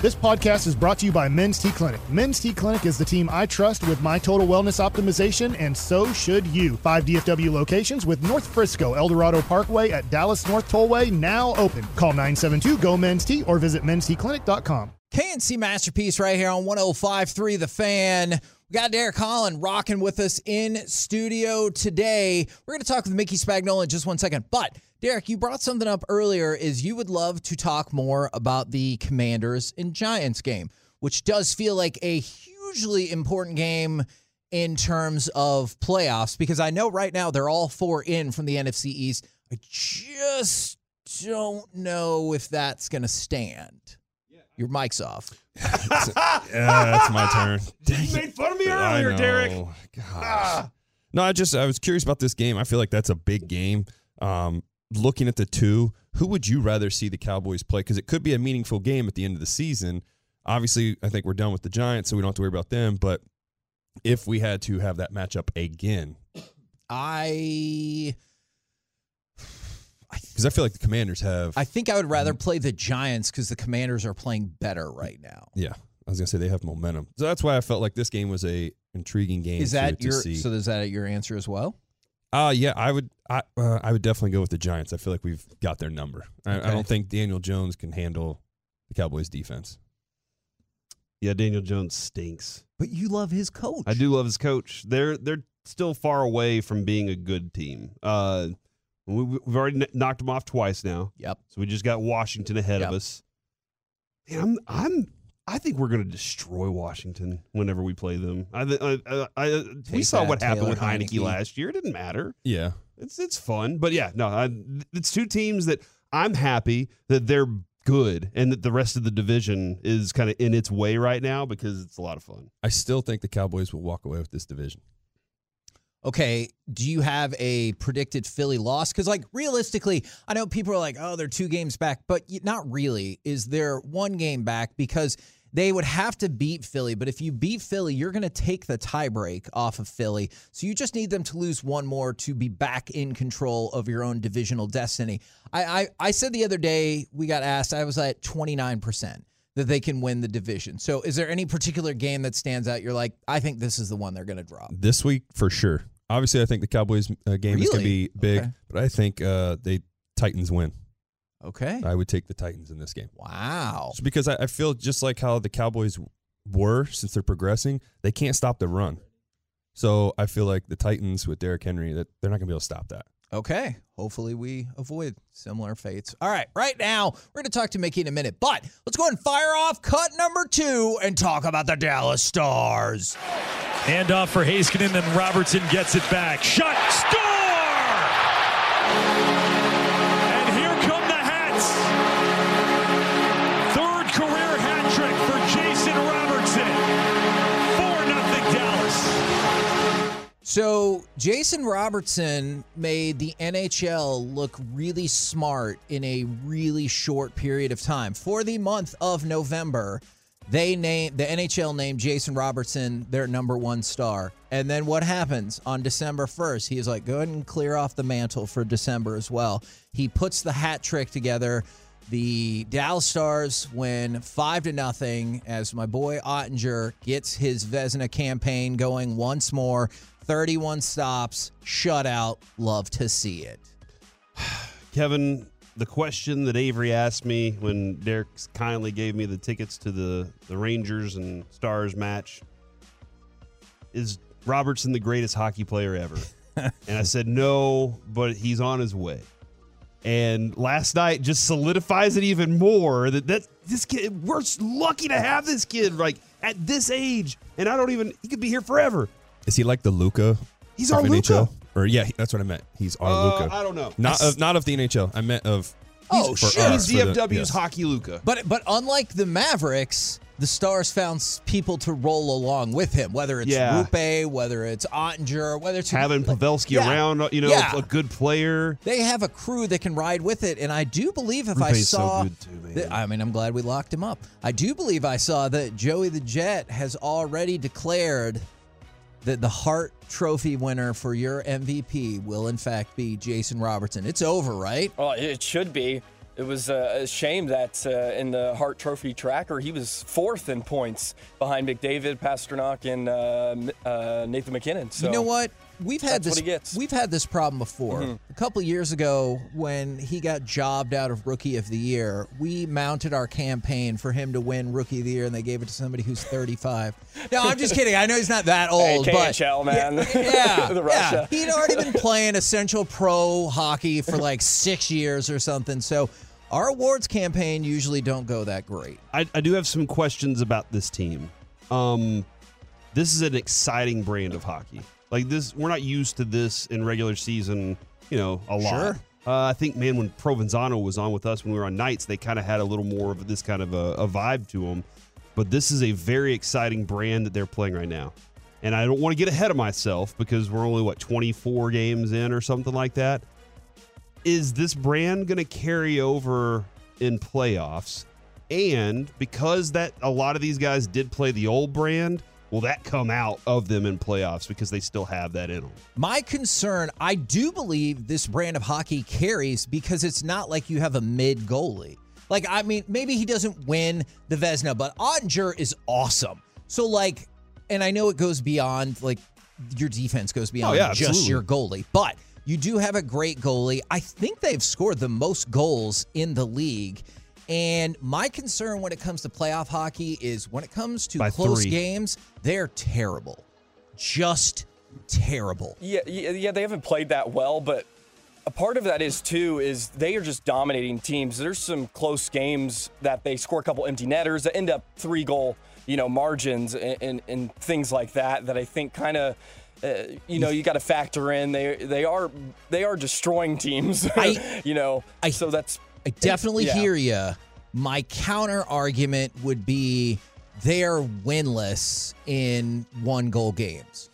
This podcast is brought to you by Men's T Clinic. Men's T Clinic is the team I trust with my total wellness optimization, and so should you. Five DFW locations with North Frisco, Eldorado Parkway at Dallas North Tollway now open. Call 972 GO Men's T or visit menstclinic.com. KNC Masterpiece right here on 1053 The Fan. We got Derek Holland rocking with us in studio today. We're going to talk with Mickey Spagnola in just one second. But, Derek, you brought something up earlier is you would love to talk more about the Commanders and Giants game, which does feel like a hugely important game in terms of playoffs because I know right now they're all four in from the NFC East. I just don't know if that's going to stand. Your mic's off. yeah, it's my turn. You made fun of me earlier. Derek. Gosh. Ah. No, I just I was curious about this game. I feel like that's a big game. Um, looking at the two, who would you rather see the Cowboys play? Because it could be a meaningful game at the end of the season. Obviously, I think we're done with the Giants, so we don't have to worry about them. But if we had to have that matchup again, I because I feel like the Commanders have. I think I would rather play the Giants because the Commanders are playing better right now. yeah, I was gonna say they have momentum, so that's why I felt like this game was a intriguing game. Is that to your see. so is that your answer as well? Uh yeah, I would I uh, I would definitely go with the Giants. I feel like we've got their number. I, I don't think Daniel Jones can handle the Cowboys defense. Yeah, Daniel Jones stinks. But you love his coach. I do love his coach. They're they're still far away from being a good team. Uh, we, we've already knocked them off twice now. Yep. So we just got Washington ahead Yep. of us. Man, I'm I'm I think we're going to destroy Washington whenever we play them. I, I, I, I uh, we saw that, what happened Taylor with Heinicke, Heinicke. last year. It didn't matter. Yeah. It's it's fun, but yeah, no, I, it's two teams that I'm happy that they're good and that the rest of the division is kind of in its way right now because it's a lot of fun. I still think the Cowboys will walk away with this division. Okay, do you have a predicted Philly loss? Because, like, realistically, I know people are like, oh, they're two games back, but not really. Is there one game back? Because they would have to beat Philly, but if you beat Philly, you're going to take the tiebreak off of Philly. So you just need them to lose one more to be back in control of your own divisional destiny. I, I, I said the other day, we got asked, I was at 29% that they can win the division. So is there any particular game that stands out? You're like, I think this is the one they're going to drop. This week for sure. Obviously, I think the Cowboys uh, game is going to be big, Okay. but I think uh, they Titans win. Okay. I would take the Titans in this game. Wow. Just because I, I feel just like how the Cowboys were since they're progressing, they can't stop the run. So I feel like the Titans with Derrick Henry that they're not going to be able to stop that. Okay. Hopefully we avoid similar fates. All right. Right now, we're going to talk to Mickey in a minute, but let's go and fire off cut number two and talk about the Dallas Stars. Hand off for Heiskanen, and then Robertson gets it back. Shot! So, Jason Robertson made the NHL look really smart in a really short period of time. For the month of November, they named the NHL named Jason Robertson their number one star. And then what happens on December 1st? He is like, go ahead and clear off the mantle for December as well. He puts the hat trick together. The Dallas Stars win five to nothing as my boy Oettinger gets his Vezina campaign going once more. 31 stops, shutout. Love to see it. Kevin, the question that Avery asked me when Derek kindly gave me the tickets to the, the Rangers and Stars match is Robertson the greatest hockey player ever? and I said no, but he's on his way. And last night just solidifies it even more that that this kid we're lucky to have this kid like at this age, and I don't even he could be here forever. Is he like the Luka? He's our Luka. Or yeah, he- that's what I meant. He's our Uh, Luka. I don't know. Not of not of the NHL. I meant of. Oh, for sure. us, He's for the- DFW's yes. hockey Luka. But but unlike the Mavericks, the Stars found s- people to roll along with him, whether it's Yeah. Roope, whether it's Oettinger, whether it's Having like, Pavelski yeah. around, you know, Yeah. a good player. They have a crew that can ride with it, and I do believe if I Roope's so saw, good too, man. that- I mean, I'm glad we locked him up. I do believe I saw that Joey the Jet has already declared that the Hart Trophy winner for your MVP will in fact be Jason Robertson. It's over, right? Well, it should be. It was uh, a shame that uh, in the Hart Trophy tracker, he was fourth in points behind McDavid, Pastrnak, and uh, uh, Nathan MacKinnon. So you know what? We've had That's this. what he gets. We've had this problem before. A couple years ago, when he got jobbed out of Rookie of the Year, we mounted our campaign for him to win Rookie of the Year, and they gave it to somebody who's 35. No, I'm just kidding. I know he's not that old, Hey, but KHL, man. yeah, The yeah. He'd already been playing Essential Pro hockey for like six years or something. So our awards campaign usually don't go that great. I, I do have some questions about this team. Um, this is an exciting brand of hockey. Like this, we're not used to this in regular season. You know, a lot. Sure. Uh, I think, man, when Provenzano was on with us when we were on nights, they kind of had a little more of this kind of a, a vibe to them. But this is a very exciting brand that they're playing right now. And I don't want to get ahead of myself because we're only what 24 games in or something like that. Is this brand going to carry over in playoffs? And because that a lot of these guys did play the old brand, will that come out of them in playoffs because they still have that in them? My concern, I do believe this brand of hockey carries because it's not like you have a mid goalie. Like, I mean, maybe he doesn't win the Vezina, but Oettinger is awesome. So, like, and I know it goes beyond, like, your defense goes beyond oh, yeah, just absolutely. your goalie, but you do have a great goalie. I think they've scored the most goals in the league. And my concern when it comes to playoff hockey is when it comes to By close three. games, they're terrible. Just terrible. Yeah, yeah, yeah, they haven't played that well, but a part of that is too is they are just dominating teams. There's some close games that they score a couple empty netters that end up three goal, you know, margins and, and, and things like that. That I think kind of. Uh, you know, you got to factor in they they are they are destroying teams. I- you know, I- so that's I definitely Yeah. hear you. My counter argument would be they're winless in one goal games.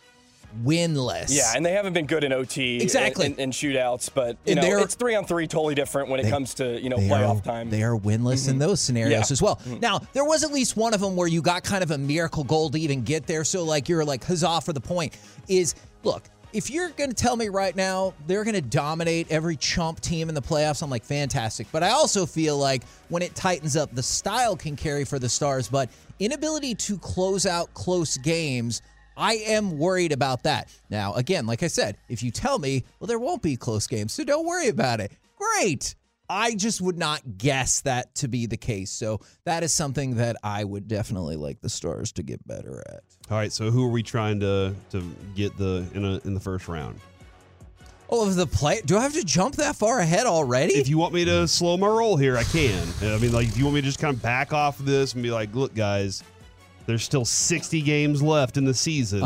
Winless. Yeah, and they haven't been good in OT Exactly. and, and shootouts, but you And know it's three on three, totally different when it comes to you know playoff are, time. They are winless in mm-hmm. those scenarios Yeah. as well. Mm-hmm. Now, there was at least one of them where you got kind of a miracle goal to even get there. So, like, you're like, huzzah for the point. Is look, if you're going to tell me right now they're going to dominate every chump team in the playoffs, I'm like, fantastic. But I also feel like when it tightens up, the style can carry for the Stars, but inability to close out close games. I am worried about that. Now, again, like I said, if you tell me, well, there won't be close games, so don't worry about it. Great. I just would not guess that to be the case. So that is something that I would definitely like the Stars to get better at. All right, so who are we trying to to get the in a in the first round? Oh, of the play, do I have to jump that far ahead already? If you want me to slow my roll here, I can. I mean, like if you want me to just kind of back off of this and be like, look, guys, there's still 60 games left in the season,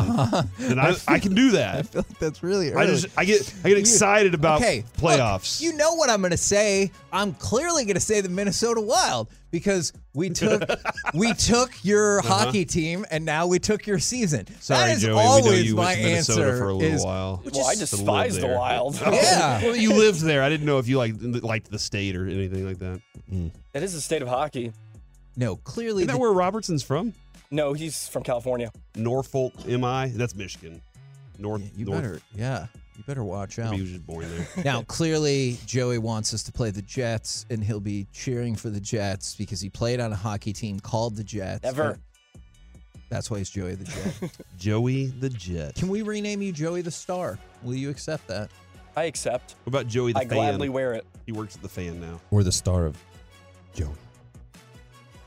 then I, I can do that. I feel like that's really I just I get I get excited about okay, playoffs. look, you know what I'm going to say? I'm clearly going to say the Minnesota Wild because we took we took your hockey team and now we took your season. Uh-huh. Sorry, that is Joey. we know always you my went to Minnesota answer. for a little is, while. well, I despise the. Wild. Yeah. well, you lived there. I didn't know if you like liked the state or anything like that. It is the state of hockey. No, clearly Isn't that the- where Robertson's from? No, he's from California. Norfolk, MI. That's Michigan. North. you North, better yeah, you better watch out. Maybe he was just born there. Now, clearly, Joey wants us to play the Jets, and he'll be cheering for the Jets because he played on a hockey team called the Jets. Ever. That's why he's Joey the Jet. Joey the Jet. Can we rename you Joey the Star? Will you accept that? I accept. What about Joey the Jet? I fan? gladly wear it. He works at the fan now. Or the star of Joey.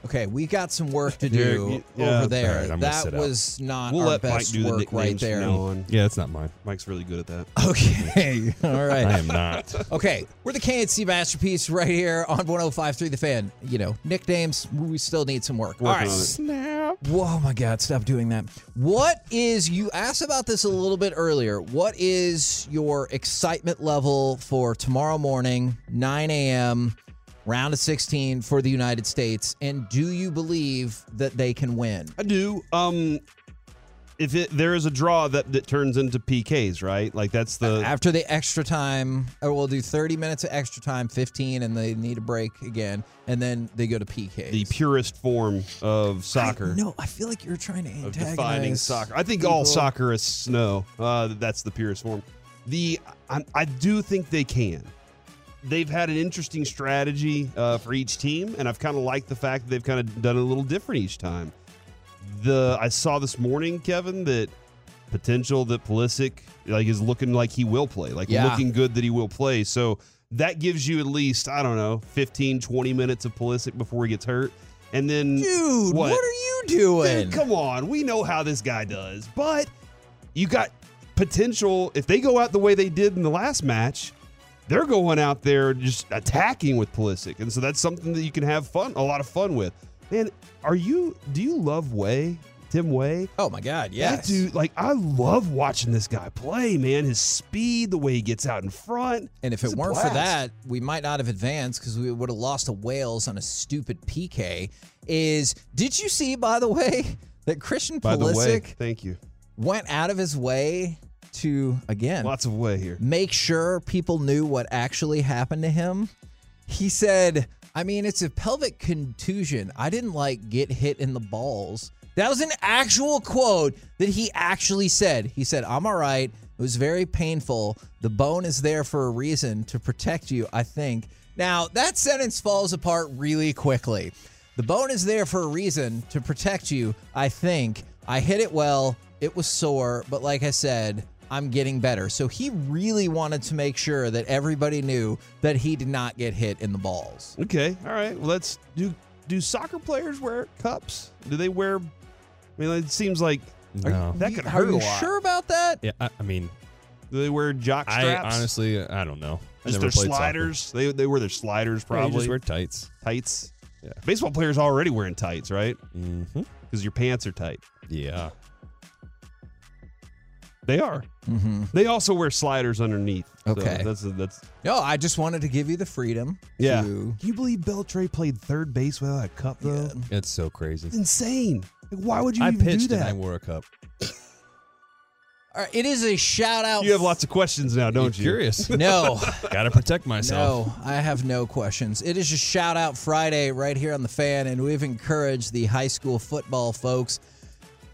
Okay, we got some work to do yeah, over it's there. all right, that sit out. was not We'll our let Mike best do the work nicknames right from there. now on. Yeah, it's not mine. Mike's really good at that. Okay, all right. I am not. Okay, we're the KNC masterpiece right here on 105.3 The Fan. You know, nicknames, we still need some work. All Working right. on it. Snap. Whoa, oh my God, stop doing that. What is, you asked about this a little bit earlier. What is your excitement level for tomorrow morning, 9 a.m., round of 16 for the United States? And do you believe that they can win? I do. Um, if it there is a draw that that turns into PKs, right? Like that's the After the extra time, or we'll do 30 minutes of extra time, 15, and they need a break again, and then they go to PKs. the purest form of soccer. No, I feel like you're trying to of defining soccer. I think people. all soccer is snow. Uh, that's the purest form. The I, I do think they can. They've had an interesting strategy uh, for each team, and I've kind of liked the fact that they've kind of done it a little different each time. The I saw this morning, Kevin, that potential that Pulisic like is looking like he will play, like Yeah. looking good that he will play. So that gives you at least I don't know 15, 20 minutes of Pulisic before he gets hurt, and then Dude, what, What? are you doing? Dude, come on. We know how this guy does. But you got potential. If they go out the way they did in the last match, they're going out there just attacking with Pulisic. And so that's something that you can have fun, a lot of fun with. Man, are you, do you love Weah? Tim Weah? oh my God, yes. That dude, like, I love watching this guy play, man. His speed, the way he gets out in front. And if it weren't for that, we might not have advanced because we would have lost to Wales on a stupid PK. Is did you see, by the way, that Christian By the way, Pulisic thank you. went out of his way to again Lots of way here. make sure people knew what actually happened to him? He said, "I mean, it's a pelvic contusion. I didn't like get hit in the balls." That was an actual quote that he actually said. He said, "I'm all right. It was very painful. The bone is there for a reason to protect you, I think." Now, that sentence falls apart really quickly. The bone is there for a reason to protect you, I think. I hit it well. It was sore, but like I said, I'm getting better. So he really wanted to make sure that everybody knew that he did not get hit in the balls. Okay, all right. Well, let's do. Do soccer players wear cups? Do they wear? I mean, it seems like No. that could Are hurt a you lot. sure about that? Yeah, I, I mean, Do they wear jock straps? I straps? honestly, I don't know. I just their played soccer. sliders. They they wear their sliders Yeah, you probably. just wear tights. tights. Yeah. Baseball players already wearing tights, right? Mm-hmm. Because your pants are tight. Yeah. They are. Mm-hmm. They also wear sliders underneath. So Okay. that's that's. No, I just wanted to give you the freedom. Yeah. to- Can you believe Beltre played third base without a cup though? Yeah. It's so crazy. It's insane. Like, why would you I even pitched do and that? I wore a cup. All right, it is a shout out. You have lots of questions now, don't you? Curious. No. Got to protect myself. No, I have no questions. It is a shout out Friday right here on the fan, and we've encouraged the high school football folks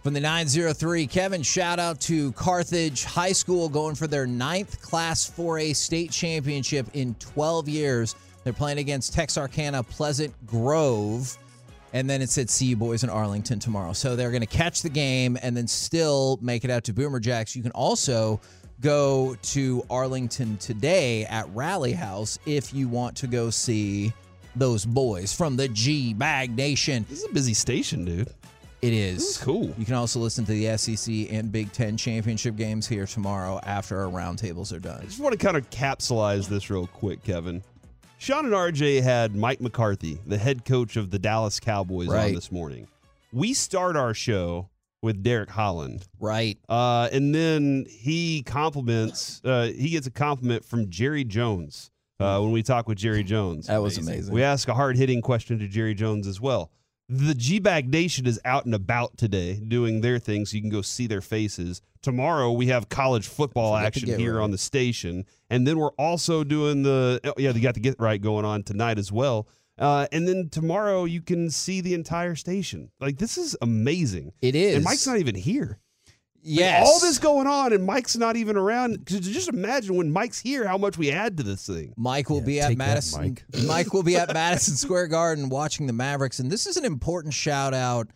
from the 903. Kevin, shout out to Carthage High School going for their ninth Class 4A state championship in 12 years. They're playing against Texarkana Pleasant Grove. And then it said see you boys in Arlington tomorrow. So they're going to catch the game and then still make it out to Boomer Jacks. You can also go to Arlington today at Rally House if you want to go see those boys from the G Bag Nation. This is a busy station, dude. It is. This cool. You can also listen to the SEC and Big Ten championship games here tomorrow after our roundtables are done. I just want to kind of capsulize this real quick, Kevin. Sean and RJ had Mike McCarthy, the head coach of the Dallas Cowboys, on this morning. We start our show with Derek Holland. Right. Uh, and then he compliments, uh, he gets a compliment from Jerry Jones uh, when we talk with Jerry Jones. That was amazing. We ask a hard hitting question to Jerry Jones as well. The G Bag Nation is out and about today doing their thing, so you can go see their faces. Tomorrow we have college football action here right. on the station, and then we're also doing the oh, yeah, they got the get right going on tonight as well. Uh, and then tomorrow you can see the entire station. Like this is amazing. It is. And Mike's not even here. Like, Yes. all this going on, and Mike's not even around. Just imagine when Mike's here, how much we add to this thing. Mike will Yeah, be at take that, Madison. Mike. Mike will be at Madison Square Garden watching the Mavericks, and this is an important shout out,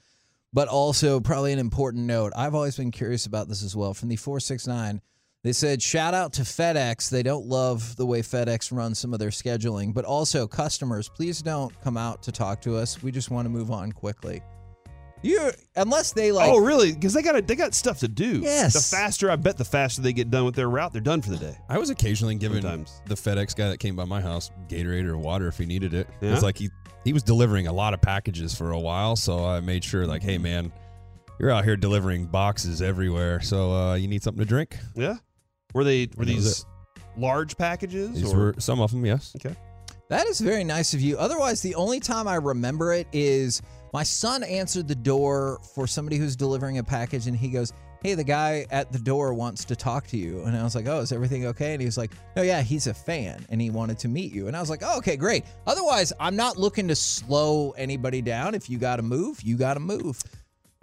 but also probably an important note. I've always been curious about this as well. From the four six nine, they said shout out to FedEx. They don't love the way FedEx runs some of their scheduling, but also customers. Please don't come out to talk to us. We just want to move on quickly. You unless they like. oh, really? Because they got they got stuff to do. Yes. The faster, I bet, the faster they get done with their route, they're done for the day. I was occasionally given Sometimes. the FedEx guy that came by my house Gatorade or water if he needed it. Yeah? It's like he he was delivering a lot of packages for a while, so I made sure like, hey man, you're out here delivering boxes everywhere, so uh, you need something to drink. Yeah. Were they were And that was these large packages? These or? were some of them, yes. okay. That is very nice of you. Otherwise, the only time I remember it is my son answered the door for somebody who's delivering a package and he goes, Hey, the guy at the door wants to talk to you. And I was like, Oh, is everything okay? And he was like, No, yeah, he's a fan and he wanted to meet you. And I was like, Oh, okay, great. Otherwise, I'm not looking to slow anybody down. If you got to move, you got to move.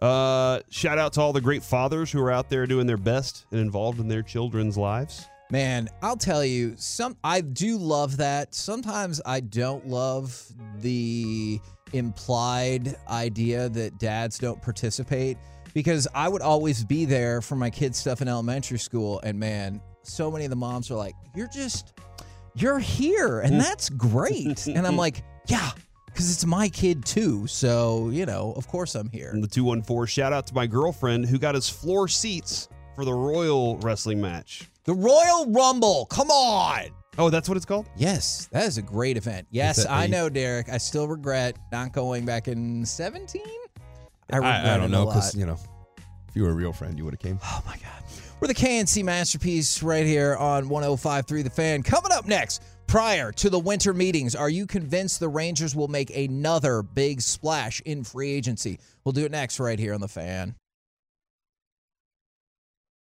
Uh, shout out to all the great fathers who are out there doing their best and involved in their children's lives. Man, I'll tell you, some I do love that. Sometimes I don't love the implied idea that dads don't participate because I would always be there for my kids' stuff in elementary school. And man, so many of the moms are like, You're just, you're here, and mm. that's great. and I'm like, Yeah, because it's my kid too. So, you know, of course I'm here. And the 214 shout out to my girlfriend who got us floor seats for the Royal Wrestling match. The Royal Rumble, come on. Oh, that's what it's called? Yes, that is a great event. Yes, I know, Derek. I still regret not going back in 17. I, I, I don't know because you know, if you were a real friend, you would have came. Oh my God. We're the KNC Masterpiece right here on 1053 The Fan. Coming up next, prior to the winter meetings, are you convinced the Rangers will make another big splash in free agency? We'll do it next right here on The Fan.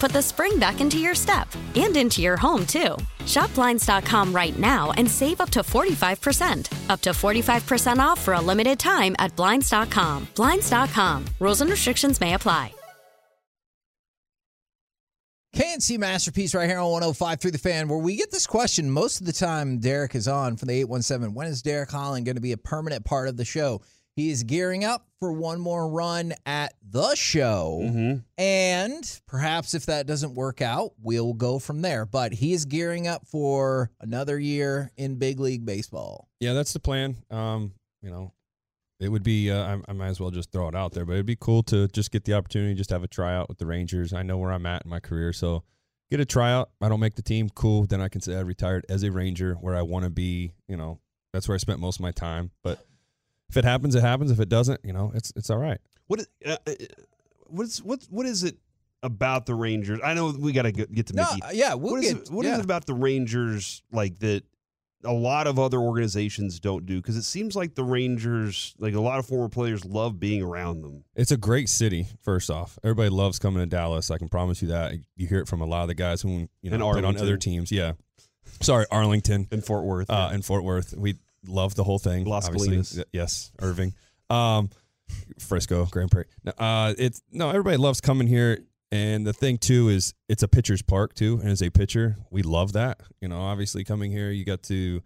put the spring back into your step and into your home, too. Shop Blinds.com right now and save up to 45%. Up to 45% off for a limited time at Blinds.com. Blinds.com. Rules and restrictions may apply. KNC Masterpiece right here on 105 through the fan, where we get this question most of the time. Derek is on from the 817. When is Derek Holland going to be a permanent part of the show? He is gearing up for one more run at the show. Mm-hmm. And perhaps if that doesn't work out, we'll go from there. But he is gearing up for another year in big league baseball. Yeah, that's the plan. Um, you know, it would be. Uh, I, I might as well just throw it out there, but it'd be cool to just get the opportunity, just have a tryout with the Rangers. I know where I'm at in my career, so get a tryout. I don't make the team, cool. Then I can say I retired as a Ranger, where I want to be. You know, that's where I spent most of my time. But if it happens, it happens. If it doesn't, you know, it's it's all right. What is, uh, uh, what's what what is it about the Rangers? I know we got to get to No, Mickey. yeah, we'll What is get- it, what is yeah. it about the Rangers like that? A lot of other organizations don't do because it seems like the Rangers, like a lot of former players, love being around them. It's a great city. First off, everybody loves coming to Dallas. I can promise you that. You hear it from a lot of the guys who you know And played on other teams. Yeah, sorry, Arlington and Fort Worth. Uh, and Fort Worth, we love the whole thing. Las obviously. Colinas. Yes, Irving, um, Frisco, Grand Prairie. Uh, it's no, everybody loves coming here. And the thing too is it's a pitcher's park too, and as a pitcher, we love that. You know, obviously coming here, you got to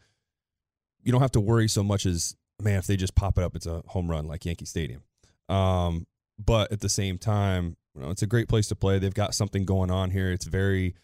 you don't have to worry so much as man if they just pop it up, it's a home run like Yankee Stadium. Um, but at the same time, you know, it's a great place to play. They've got something going on here. It's very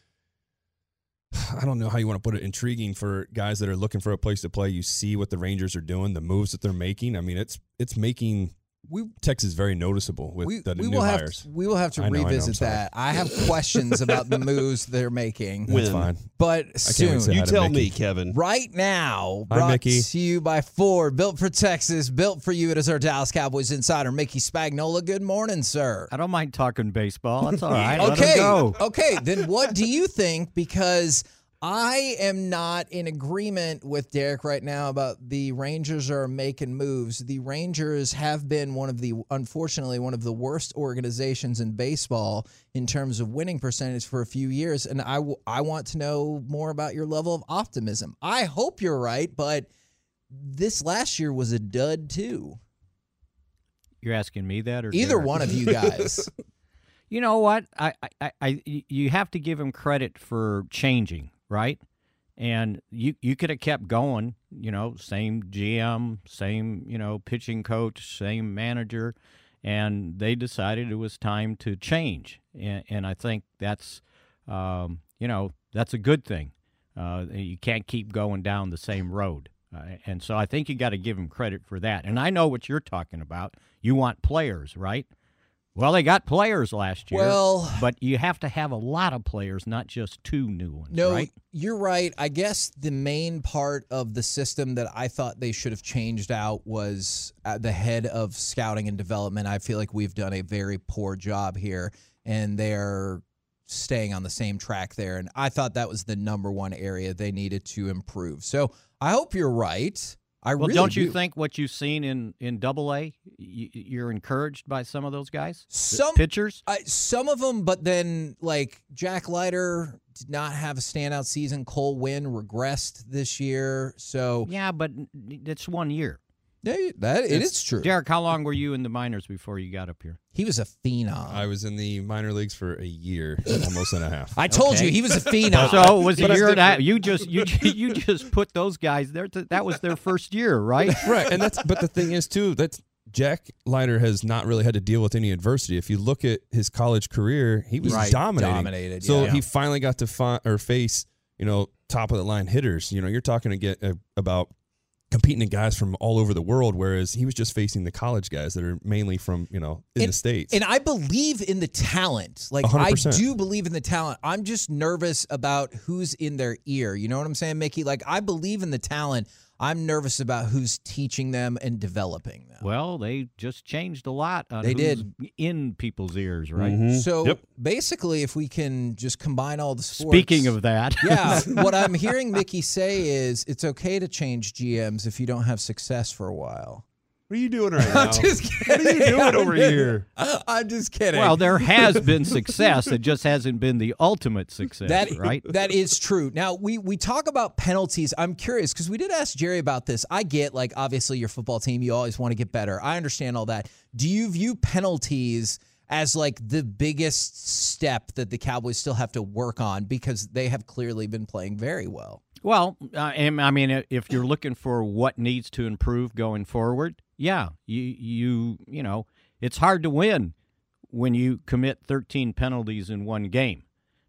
I don't know how you want to put it intriguing for guys that are looking for a place to play. You see what the Rangers are doing, the moves that they're making. I mean, it's it's making we Texas very noticeable with we, the we new will hires. have to, we will have to I know, I know, revisit that. I have questions about the moves they're making. That's fine. But soon. You tell Mickey. me, Kevin. Right now, Hi, brought Mickey. to you by Ford, built for Texas, built for you. It is our Dallas Cowboys insider, Mickey Spagnola. Good morning, sir. I don't mind talking baseball. That's all right. Let 'em okay, go. okay. Then what do you think? Because I am not in agreement with Derek right now about the Rangers are making moves. The Rangers have been one of the, unfortunately, one of the worst organizations in baseball in terms of winning percentage for a few years. And I, w- I want to know more about your level of optimism. I hope you're right, but this last year was a dud too. You're asking me that, or Either Derek? one of you guys. You know what? I, I, I, you have to give him credit for changing, right? And you, you could have kept going. You know, same GM, same you know pitching coach, same manager, and they decided it was time to change. And, and I think that's, um, you know, that's a good thing. Uh, you can't keep going down the same road. Uh, and so I think you got to give him credit for that. And I know what you're talking about. You want players, right? Well, they got players last year. Well- but you have to have a lot of players, not just two new ones. No, right? you're right. I guess the main part of the system that I thought they should have changed out was at the head of scouting and development. I feel like we've done a very poor job here, and they're staying on the same track there. And I thought that was the number one area they needed to improve. So I hope you're right. I Well, really don't you do. think what you've seen in in Double A, you're encouraged by some of those guys, some pitchers? I, some of them, but then like Jack Leiter did not have a standout season. Cole Winn regressed this year, so Yeah, but it's one year. Yeah, that it It's- is true. Derek, how long were you in the minors before you got up here? He was a phenom. I was in the minor leagues for a year, almost and a half. I told Okay. you he was a phenom. So it was a But it's year and a half. You just you you just put those guys there. To, that was their first year, right? right, and that's but the thing is too that's Jack Leiter has not really had to deal with any adversity. If you look at his college career, he was Right. dominating. Dominated, So yeah. he finally got to fi- or face you know top of the line hitters. You know, you're talking to get uh, about competing against guys from all over the world, whereas he was just facing the college guys that are mainly from you know in the states. And I believe in the talent. Like I 100%. do believe in the talent. I'm just nervous about who's in their ear. You know what I'm saying, Mickey? Like I believe in the talent. I'm nervous about who's teaching them and developing them. Well, they just changed a lot. On They who's did. in people's ears, right? Mm-hmm. So basically, if we can just combine all the sports. Speaking of that, yeah, what I'm hearing Mickey say is it's okay to change GMs if you don't have success for a while. What are you doing right now? I'm just kidding. What are you kidding. doing over here? I'm just kidding. well, there has been success. It just hasn't been the ultimate success, That right? That is true. Now we we talk about penalties. I'm curious because we did ask Jerry about this. I get like obviously your football team, you always want to get better. I understand all that. Do you view penalties as like the biggest step that the Cowboys still have to work on because they have clearly been playing very well? Well, uh, I mean, if you're looking for what needs to improve going forward, yeah, you you you know, it's hard to win when you commit 13 penalties in one game.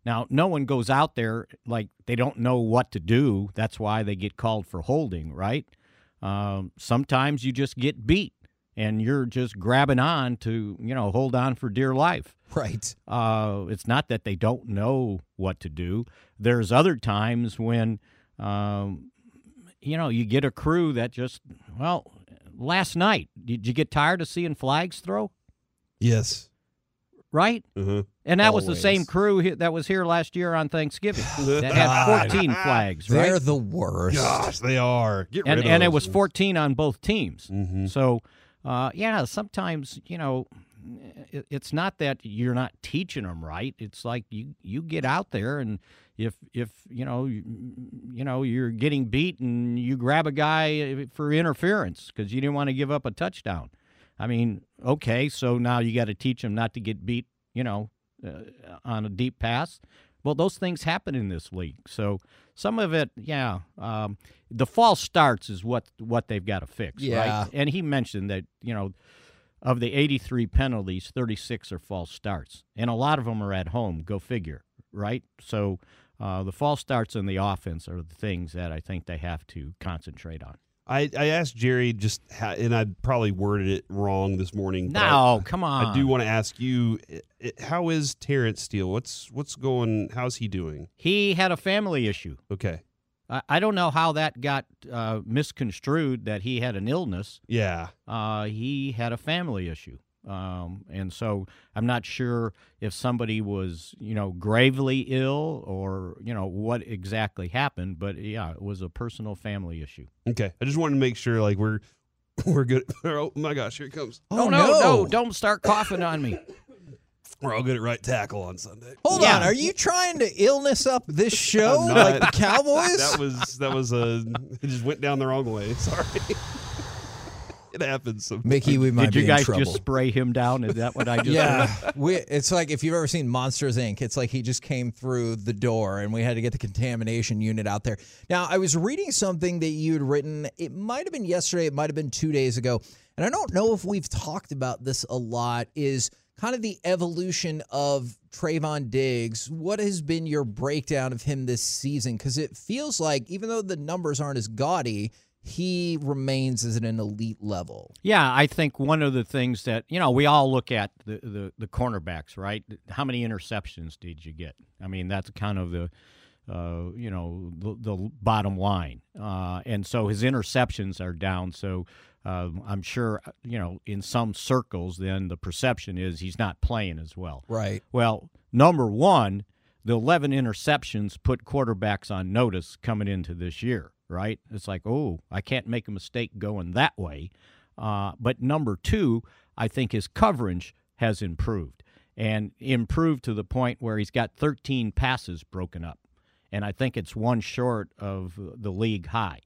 Now, no one goes out there like they don't know what to do. That's why they get called for holding, right? Um, sometimes you just get beat, and you're just grabbing on to you know hold on for dear life. Right. Uh, it's not that they don't know what to do. There's other times when, um, you know, you get a crew that just, well, last night, did you get tired of seeing flags throw? Yes. Right? Uh-huh. And that was the same crew that was here last year on Thanksgiving that had 14 flags, right? They're the worst. Gosh, they are. Get rid and of and it was 14 on both teams. Mhm. So, uh, yeah, sometimes you know, it, it's not that you're not teaching them right. It's like you you get out there and if if you know you, you know you're getting beat and you grab a guy for interference because you didn't want to give up a touchdown. I mean, okay, so now you got to teach them not to get beat. You know, uh, on a deep pass. Well, those things happen in this league. So some of it, yeah, um, the false starts is what what they've got to fix, Yeah. right? And he mentioned that you know of the 83 penalties, 36 are false starts, and a lot of them are at home. Go figure, right? So uh, the false starts in the offense are the things that I think they have to concentrate on. I, I asked Jerry just, how, and I probably worded it wrong this morning. No, I- come on. I do want to ask you, how is Terence Steele? What's what's going? How's he doing? He had a family issue. Okay. I, I don't know how that got uh, misconstrued that he had an illness. Yeah. Uh, he had a family issue. Um, and so I'm not sure if somebody was, you know, gravely ill or, you know, what exactly happened, but yeah, it was a personal family issue. Okay. I just wanted to make sure, like we're we're good. Oh my gosh, here it comes. Oh, no, no, don't start coughing on me. We're all good at right tackle on Sunday. Hold on, are you trying to illness up this show like the Cowboys? That was that was a it just went down the wrong way. Sorry. It happens. Sometimes. Mickey, we might Did you guys just spray him down? Is that what I just yeah, we, it's like if you've ever seen Monsters Inc. It's like he just came through the door, and we had to get the contamination unit out there. Now, I was reading something that you had written. It might have been yesterday. It might have been two days ago, and I don't know if we've talked about this a lot. Is kind of the evolution of Trevon Diggs. What has been your breakdown of him this season? Because it feels like even though the numbers aren't as gaudy, he remains as at an elite level. Yeah, I think one of the things that you know we all look at the, the the cornerbacks, right? How many interceptions did you get? I mean, that's kind of the uh, you know the, the bottom line, uh, and so his interceptions are down. So um, I'm sure you know in some circles, then the perception is he's not playing as well. Right. Well, number one, the 11 interceptions put quarterbacks on notice coming into this year, right? It's like, oh, I can't make a mistake going that way. Uh, but number two, I think his coverage has improved and improved to the point where he's got 13 passes broken up. And I think it's one short of the league high.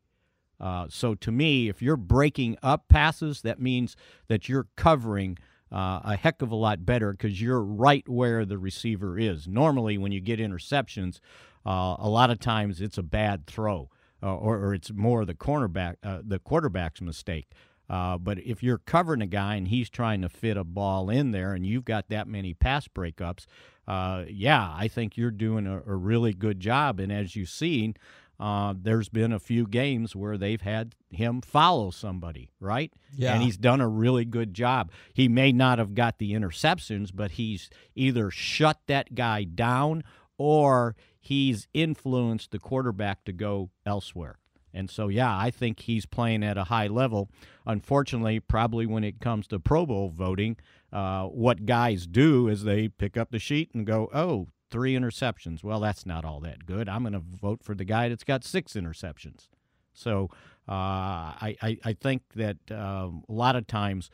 Uh, so to me, if you're breaking up passes, that means that you're covering uh, a heck of a lot better because you're right where the receiver is. Normally, when you get interceptions, uh, a lot of times it's a bad throw, uh, or, or it's more the cornerback, uh, the quarterback's mistake. Uh, but if you're covering a guy and he's trying to fit a ball in there, and you've got that many pass breakups, uh, yeah, I think you're doing a, a really good job. And as you've seen, uh, there's been a few games where they've had him follow somebody, right? Yeah. And he's done a really good job. He may not have got the interceptions, but he's either shut that guy down or he's influenced the quarterback to go elsewhere. And so, yeah, I think he's playing at a high level. Unfortunately, probably when it comes to Pro Bowl voting, uh, what guys do is they pick up the sheet and go, oh, three interceptions. Well, that's not all that good. I'm going to vote for the guy that's got six interceptions. So uh, I, I, I think that um, a lot of times,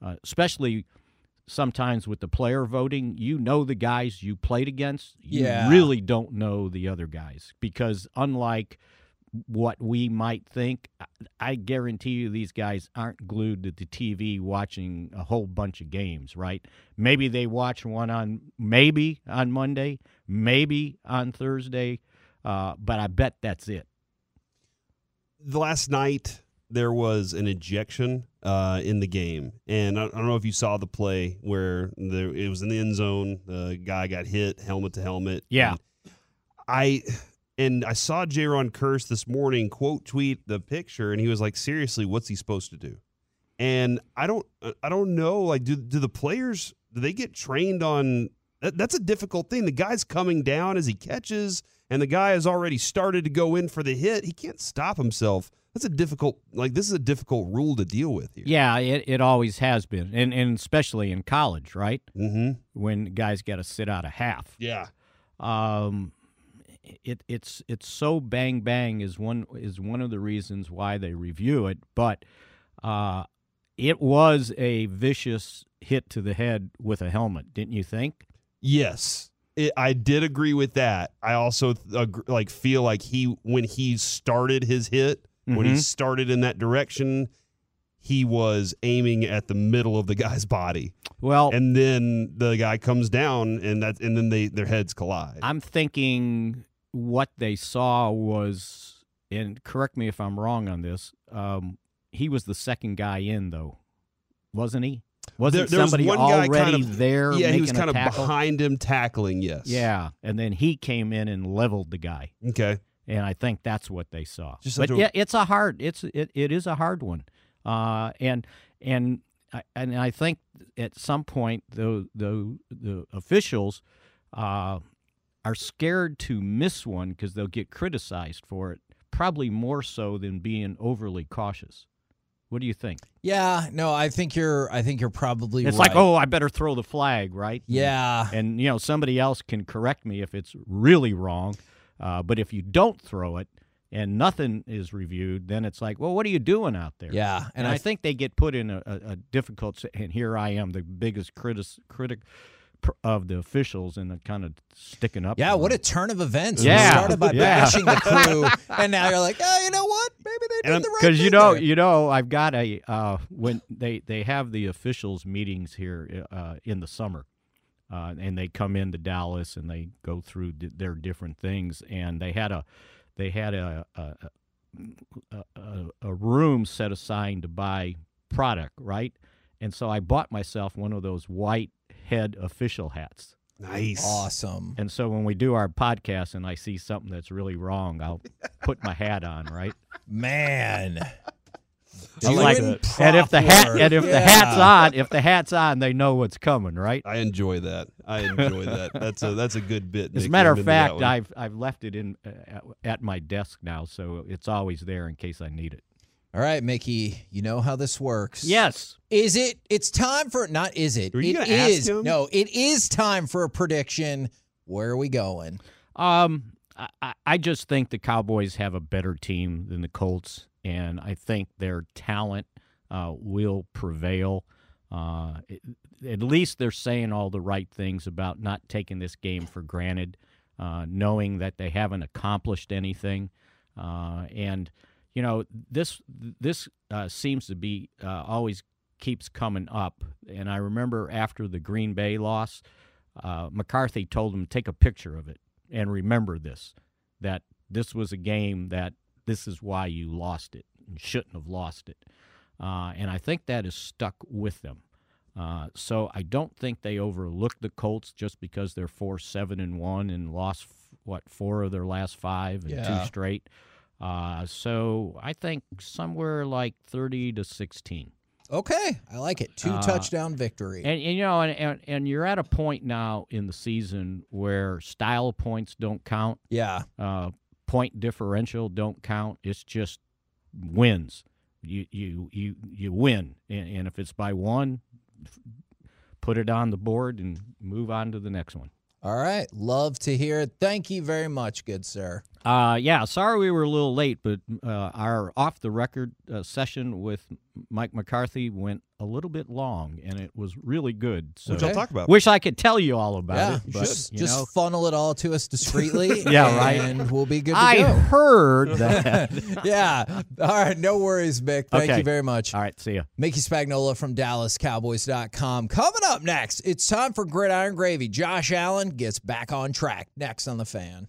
uh, especially sometimes with the player voting, you know the guys you played against. You Yeah. really don't know the other guys because unlike what we might think, I- guarantee you these guys aren't glued to the TV watching a whole bunch of games, right? Maybe they watch one on maybe on Monday, maybe on Thursday, uh, but I bet that's it. the last night there was an ejection uh, in the game, and I, I don't know if you saw the play where there, it was in the end zone. The guy got hit helmet to helmet. Yeah. And I and I saw Jaron Curse this morning quote tweet the picture, and he was like, "Seriously, what's he supposed to do?" And I don't, I don't know. Like, do do the players do they get trained on? That, that's a difficult thing. The guy's coming down as he catches, and the guy has already started to go in for the hit. He can't stop himself. That's a difficult. Like, this is a difficult rule to deal with here. Yeah, it, it always has been, and and especially in college, right? Mm-hmm. When guys got to sit out a half. Yeah. Um, it it's it's so bang bang is one is one of the reasons why they review it, but uh, it was a vicious hit to the head with a helmet, didn't you think? Yes, it, I did agree with that. I also like feel like he when he started his hit, when he Mhm. started in that direction, he was aiming at the middle of the guy's body. Well, and then the guy comes down, and that and then they their heads collide. I'm thinking what they saw was, and correct me if I'm wrong on this. Um, he was the second guy in, though, wasn't he? Wasn't there, there was somebody one guy already kind of there Yeah, he was kind of tackle? behind him tackling. Yes. Yeah, and then he came in and leveled the guy. Okay. And I think that's what they saw. Just but a- yeah, it's a hard. It's it, it is a hard one. Uh, and and I, and I think at some point the the the officials uh, are scared to miss one because they'll get criticized for it. Probably more so than being overly cautious. What do you think? Yeah, no, I think you're. I think you're probably. It's right. like, oh, I better throw the flag, right? Yeah. And, you know, somebody else can correct me if it's really wrong. Uh, but if you don't throw it and nothing is reviewed, then it's like, well, what are you doing out there? Yeah, And, and I, I- think they get put in a, a, a difficult. And here I am, the biggest critic critic of the officials, and kind of sticking up. Yeah, what a turn of events. Yeah. You started by Yeah. bashing the crew, and now you're like, oh, you know what? Maybe they did the right because you know there. you know I've got a uh, when they they have the officials meetings here uh, in the summer, uh, and they come into Dallas and they go through d- their different things, and they had a they had a a, a, a, a room set aside to buy product, right? And so I bought myself one of those white head official hats. Nice. Awesome. And so when we do our podcast and I see something that's really wrong, I'll put my hat on, right? Man. I like Doing. And if the hat and if the hat's on, if the hat's on, they know what's coming, right? I enjoy that. I enjoy that. That's a that's a good bit. As a matter of fact. I've I've left it in uh, at- at my desk now, so it's always there in case I need it. All right, Mickey, you know how this works. Yes. Is it? It's time for not. Is it? Were you It gonna ask him? No, it is time for a prediction. Where are we going? Um, I- I, I just think the Cowboys have a better team than the Colts, and I think their talent uh, will prevail. Uh, it- at least they're saying all the right things about not taking this game for granted, uh, knowing that they haven't accomplished anything, uh, and you know this this uh, seems to be uh, always keeps coming up. And I remember after the Green Bay loss, uh, McCarthy told him take a picture of it and remember this that this was a game that this is why you lost it and shouldn't have lost it. Uh, and I think that is stuck with them. Uh, so I don't think they overlooked the Colts just because they're four seven and one and lost what four of their last five and Yeah. two straight. Uh, so I think somewhere like thirty to sixteen. Okay, I like it. Two Uh, touchdown victory. And, and you know, and, and and you're at a point now in the season where style points don't count. yeah. Uh, point differential don't count. It's just wins. You you you you win, and, and if it's by one, put it on the board and move on to the next one. All right. Love to hear it. Thank you very much, good sir. Uh, yeah, sorry we were a little late, but uh, our off the record uh, session with Mike McCarthy went a little bit long, and it was really good. So Which I'll talk about. Wish I could tell you all about Yeah, it, but just, you just know, funnel it all to us discreetly. Yeah, right. And we'll be good to I go. heard that. yeah. All right. No worries, Mick. Thank Okay. you very much. all right, see ya. Mickey Spagnola from DallasCowboys.com. Coming up next, it's time for Gridiron Gravy. Josh Allen gets back on track. Next on the fan.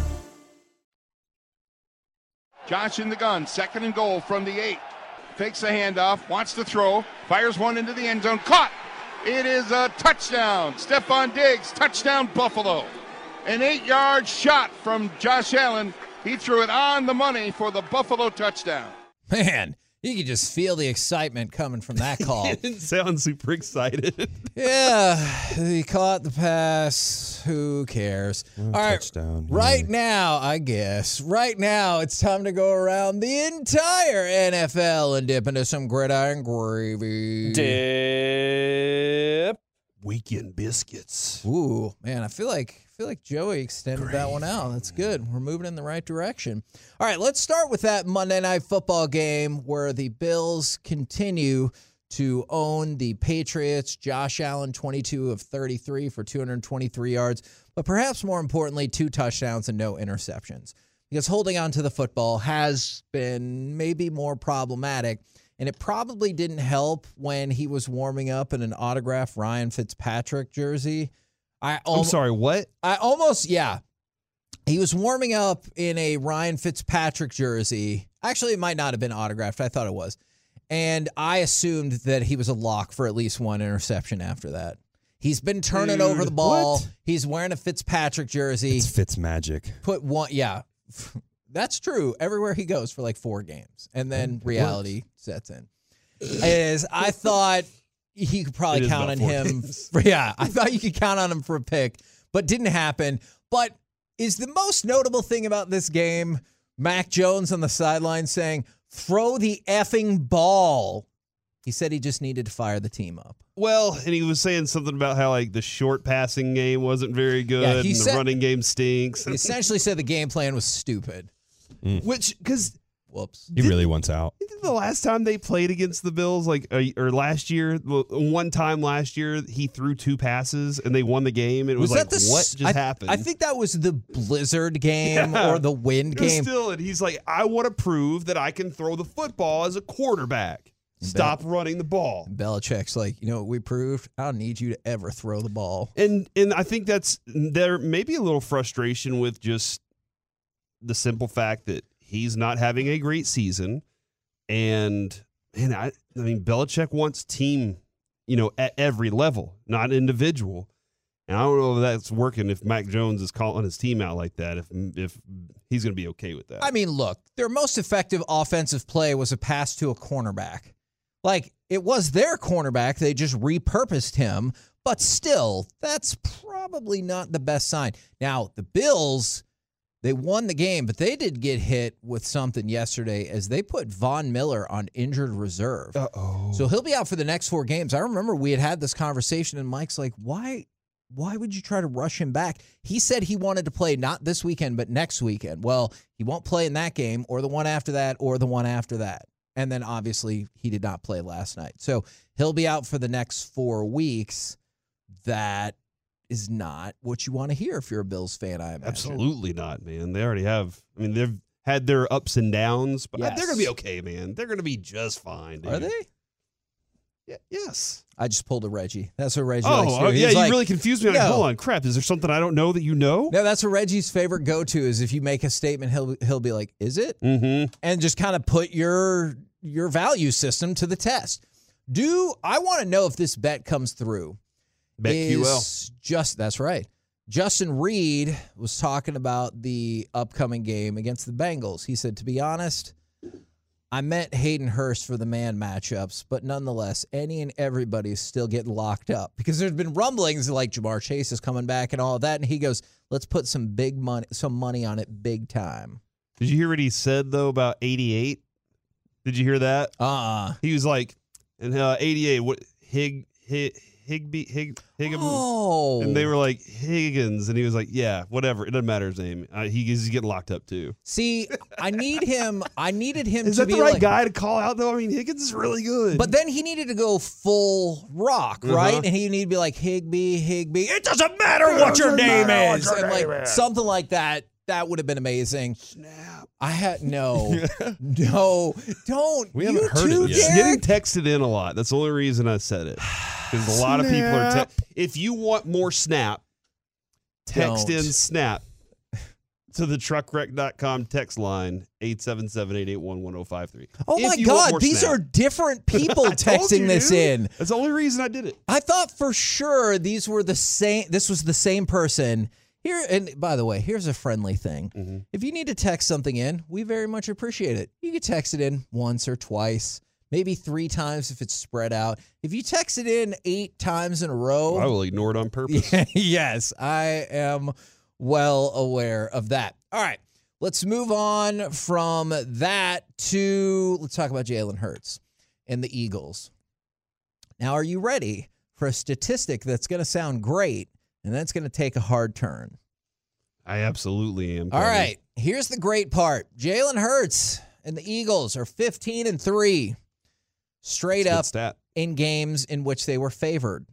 Josh in the gun, second and goal from the eight. Fakes a handoff, wants to throw, fires one into the end zone, caught. It is a touchdown. Stefon Diggs, touchdown Buffalo. An eight yard shot from Josh Allen. He threw it on the money for the Buffalo touchdown. Man, You could just feel the excitement coming from that call. he didn't sound super excited. yeah, he caught the pass. Who cares? All right, touchdown. right now, I guess. Right now, it's time to go around the entire NFL and dip into some gridiron gravy. Dip. Weekend biscuits. Ooh, man, I feel like I feel like Joey extended that one out. That's good. We're moving in the right direction. All right, let's start with that Monday night football game where the Bills continue to own the Patriots. Josh Allen 22 of 33 for 223 yards, but perhaps more importantly, two touchdowns and no interceptions. Because holding on to the football has been maybe more problematic. And it probably didn't help when he was warming up in an autographed Ryan Fitzpatrick jersey. I I'm sorry, what? I almost, yeah. He was warming up in a Ryan Fitzpatrick jersey. Actually, it might not have been autographed. I thought it was. And I assumed that he was a lock for at least one interception after that. He's been turning Dude, over the ball. what? He's wearing a Fitzpatrick jersey. It's Fitz magic. Put one, yeah. That's true. Everywhere he goes for like four games. And then reality sets in. Is I thought you could probably is count on him. For, yeah, I thought you could count on him for a pick, but didn't happen. But is the most notable thing about this game Mac Jones on the sideline saying, throw the effing ball? He said he just needed to fire the team up. Well, and he was saying something about how like the short passing game wasn't very good, Yeah, he and said- the running game stinks. He essentially said the game plan was stupid. Mm. Which, because Whoops. He really wants out. the last time they played against the Bills, like or last year, one time last year, he threw two passes and they won the game. It was, like, the what just I, happened? I think that was the Blizzard game Yeah. or the wind It game. Still, and he's like, I want to prove that I can throw the football as a quarterback. Stop running the ball. Belichick's like, you know what we proved? I don't need you to ever throw the ball. And and I think that's there may be a little frustration with just the simple fact that he's not having a great season. And man, I I mean Belichick wants team, you know, at every level, not individual. And I don't know if that's working if Mac Jones is calling his team out like that, if if he's gonna be okay with that. I mean, look, their most effective offensive play was a pass to a cornerback. Like, it was their cornerback. They just repurposed him. But still, that's probably not the best sign. Now, the Bills, they won the game, but they did get hit with something yesterday as they put Von Miller on injured reserve. Uh-oh. So he'll be out for the next four games. I remember we had had this conversation, and Mike's like, why? Why would you try to rush him back? He said he wanted to play not this weekend, but next weekend. Well, he won't play in that game or the one after that or the one after that. And then obviously he did not play last night. So he'll be out for the next four weeks. That is not what you want to hear if you're a Bills fan, I imagine. Absolutely not, man. They already have. I mean, they've had their ups and downs, but they're going to be okay, man. They're going to be just fine. Are they? Yeah, yes. I just pulled a Reggie. That's what Reggie Oh, likes to do. oh, He's yeah. You like, really confused me. Like, "No." hold on, crap. Is there something I don't know that you know? No, that's what Reggie's favorite go to is if you make a statement, he'll he'll be like, "Is it?" Mm-hmm. and just kind of put your your value system to the test. Do I want to know if this bet comes through? BetQL. Is Just that's right. Justin Reid was talking about the upcoming game against the Bengals. He said, "To be honest, I met Hayden Hurst for the man matchups, but nonetheless, any and everybody is still getting locked up because there's been rumblings like Ja'Marr Chase is coming back and all of that." And he goes, "Let's put some big money, some money on it, big time." Did you hear what he said though about 88? Did you hear that? Uh. uh He was like, and uh, 88. What Hig Hig Higby Hig Higgum? Oh. And they were like Higgins, and he was like, yeah, whatever. It doesn't matter his name. Uh, he, he's getting locked up too. See, I need him. I needed him Is to that be the right like, guy to call out though? I mean, Higgins is really good. But then he needed to go full rock, Uh-huh. right? And he needed to be like Higby, Higby. It doesn't matter what your name is, and like something like that. That would have been amazing. Snap. I had no, no, don't. We haven't heard it too, yet. It's getting texted in a lot. That's the only reason I said it. Because a lot of people are. Te- if you want more snap, text Don't. in snap to the truckwreck.com text line 877-881-1053. Oh If my God, these snap. are different people texting you, this dude. in. That's the only reason I did it. I thought for sure these were the same. This was the same person Here and by the way, here's a friendly thing. Mm-hmm. If you need to text something in, we very much appreciate it. You can text it in once or twice, maybe three times if it's spread out. If you text it in eight times in a row, I will ignore it on purpose. yes, I am well aware of that. All right, let's move on from that to let's talk about Jalen Hurts and the Eagles. Now, are you ready for a statistic that's going to sound great and that's going to take a hard turn? I absolutely am. All Kevin. here's the great part Jalen Hurts and the Eagles are 15 and 3 straight That's a good up stat. in games in which they were favored.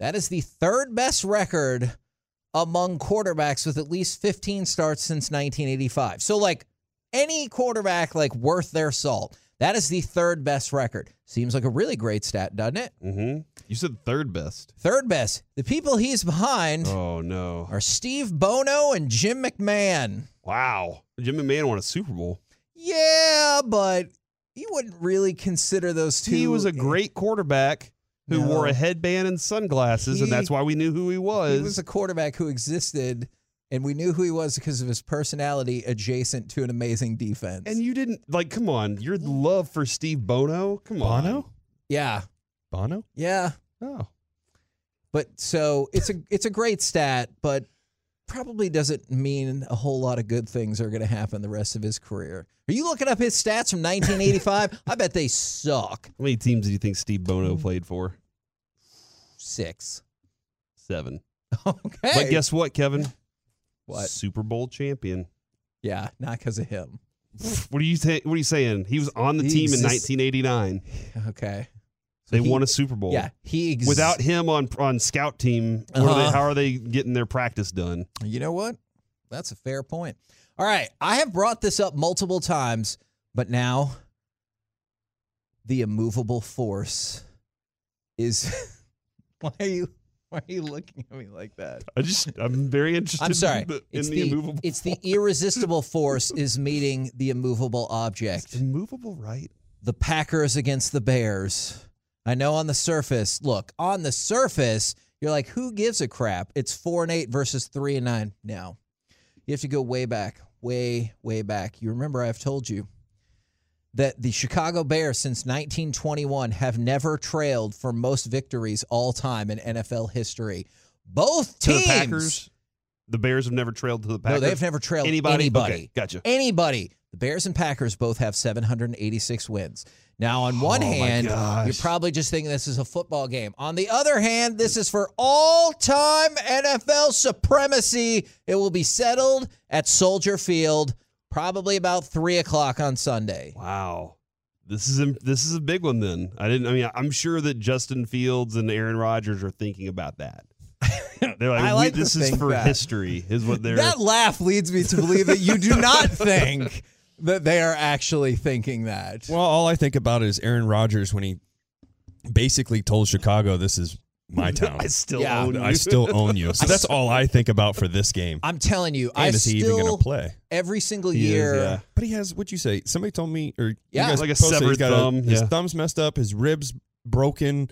That is the third best record among quarterbacks with at least 15 starts since 1985. So, like any quarterback, like worth their salt, that is the third best record. Seems like a really great stat, doesn't it? Mm-hmm. You said third best. Third best. The people he's behind Oh no! are Steve Bono and Jim McMahon. Wow, Jim McMahon won a Super Bowl. Yeah, but you wouldn't really consider those two. He was a great quarterback who No. wore a headband and sunglasses, and that's why we knew who he was. He was a quarterback who existed, and we knew who he was because of his personality adjacent to an amazing defense. and you didn't like. Come on, your love for Steve Bono. Come on, Bono? yeah, Bono? yeah. Oh. But so it's a it's a great stat, but probably doesn't mean a whole lot of good things are going to happen the rest of his career. Are you looking up his stats from 1985? I bet they suck. How many teams do you think Steve Bono played for? Six. Seven. Okay. But guess what, Kevin? What? Super Bowl champion. Yeah, not because of him. What are you ta- What are you saying? He was on the He team in exists- 1989. Okay. They he- won a Super Bowl. Yeah, he ex- Without him on on scout team, what are they, Uh-huh. how are they getting their practice done? You know what? That's a fair point. All right. I have brought this up multiple times, but now the immovable force is. why are you? Why are you looking at me like that? I just I'm very interested. I'm sorry. in the, it's in the, the immovable. it's the irresistible force is meeting the immovable object. immovable, right? The Packers against the Bears. I know on the surface, look, on the surface, you're like, who gives a crap? It's four and eight versus three and nine. Now, You have to go way back, way, way back. You remember I've told you that the Chicago Bears since 1921 have never trailed for most victories all time in NFL history. Both To teams. the Packers. The Bears have never trailed to the Packers. No, they've never trailed anybody. anybody. Okay, gotcha. Anybody. The Bears and Packers both have 786 wins. Now, on one Oh, hand, you're probably just thinking this is a football game. On the other hand, this is for all time NFL supremacy. It will be settled at Soldier Field probably about 3 o'clock on Sunday. Wow. This is a, this is a big one then. I didn't I mean I'm sure that Justin Fields and Aaron Rodgers are thinking about that. They're like, I like this is for that. history is what they're That laugh leads me to believe that you do not think that they are actually thinking that. Well, all I think about is Aaron Rodgers when he basically told Chicago, "This is my town. I still Yeah. own you. I still own you." So that's all I think about for this game. I'm telling you, I And is he still even going to play? every single He is, year. yeah. But he has. What'd you say? Somebody told me, or you Yeah. guys Like a posted he's severed got thumb, his yeah. thumb's messed up, his ribs broken.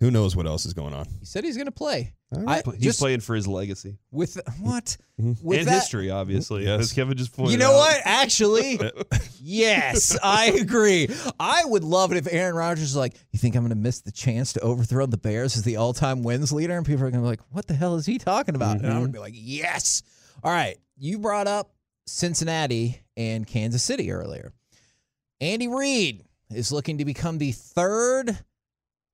Who knows what else is going on? He said he's going to play. All I. He's just playing for his legacy with what? Mhm. With and that, history, obviously. Yes. As Kevin just pointed You know out. what? Actually, yes, I agree. I would love it if Aaron Rodgers is like, "You think I'm going to miss the chance to overthrow the Bears as the all-time wins leader?" And people are going to be like, "What the hell is he talking about?" And I'm going to be like, "Yes." All right, you brought up Cincinnati and Kansas City earlier. Andy Reid is looking to become the third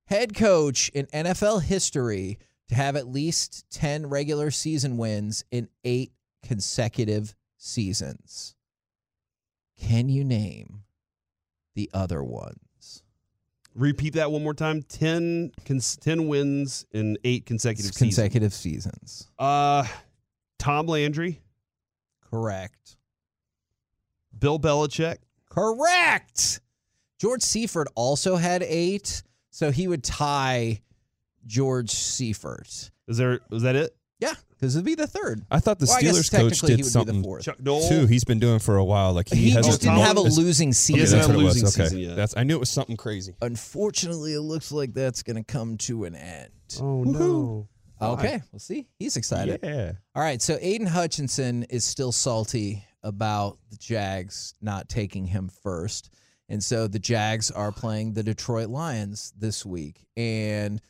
head coach in NFL history to have at least 10 regular season wins in eight consecutive seasons. Can you name the other ones? Repeat that one more time. 10, cons- 10 wins in eight consecutive seasons. consecutive seasons. Uh, Tom Landry, Correct. Bill Belichick. Correct. George Seifert also had eight, so he would tie George Seifert. Is there? Was that it? Yeah, because it'd be the third. I thought the Well, Steelers coach technically he did the something fourth. Chuck Noll. too. He's been doing for a while. Like he, He has just didn't have a losing Okay, season. doesn't that's have a it was. losing Okay, season yet. that's. I knew it was something crazy. Unfortunately, it looks like that's going to come to an end. Oh no! Okay, we'll see. He's excited. Yeah. All right, so Aidan Hutchinson is still salty about the Jags not taking him first. And so the Jags are playing the Detroit Lions this week. And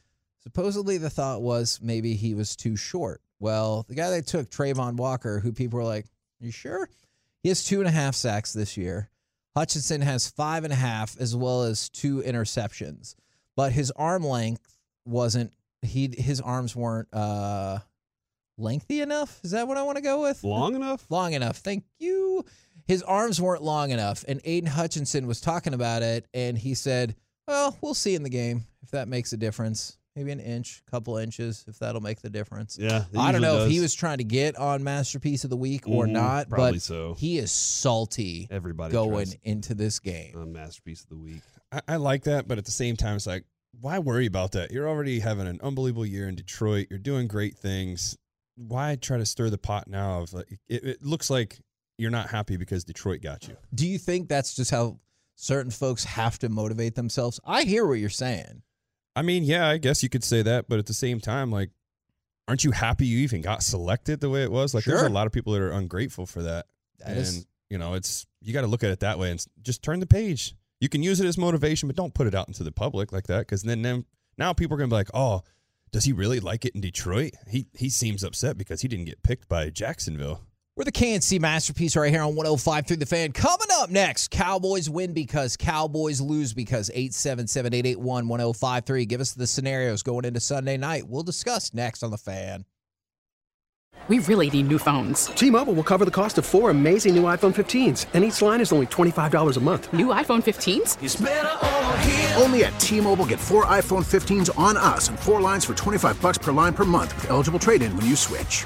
supposedly the thought was maybe he was too short. Well, the guy they took, Travon Walker, who people were like, you sure? He has two and a half sacks this year. Hutchinson has five and a half as well as two interceptions. But his arm length wasn't he his arms weren't uh lengthy enough. Is that what I want to go with? Long enough? Long enough. Thank you. His arms weren't long enough. And Aidan Hutchinson was talking about it and he said, Well, we'll see in the game if that makes a difference. Maybe an inch, couple inches, if that'll make the difference. Yeah, I don't know usually if he was trying to get on Masterpiece of the Week or Mhm, not, probably but so. he is salty Everybody going into this game. on masterpiece of the week. I, I like that, but at the same time, it's like, why worry about that? You're already having an unbelievable year in Detroit. You're doing great things. Why try to stir the pot now? Of like, it, it looks like you're not happy because Detroit got you. Do you think that's just how certain folks have to motivate themselves? I hear what you're saying. I mean, yeah, I guess you could say that, but at the same time, like, aren't you happy you even got selected the way it was? Like, there's a lot of people that are ungrateful for that. That and, is- you know, it's, you got to look at it that way and just turn the page. You can use it as motivation, but don't put it out into the public like that because then, then now people are going to be like, oh, does he really like it in Detroit? He, he seems upset because he didn't get picked by Jacksonville. We're the KNC masterpiece right here on 105 through the fan. Coming up next, Cowboys win because Cowboys lose because 877 881 1053. Give us the scenarios going into Sunday night. We'll discuss next on the fan. We really need new phones. T-Mobile will cover the cost of four amazing new iPhone 15s, and each line is only $25 a month. New iPhone 15s? Only at T-Mobile get four iPhone 15s on us and four lines for 25 bucks per line per month with eligible trade-in when you switch.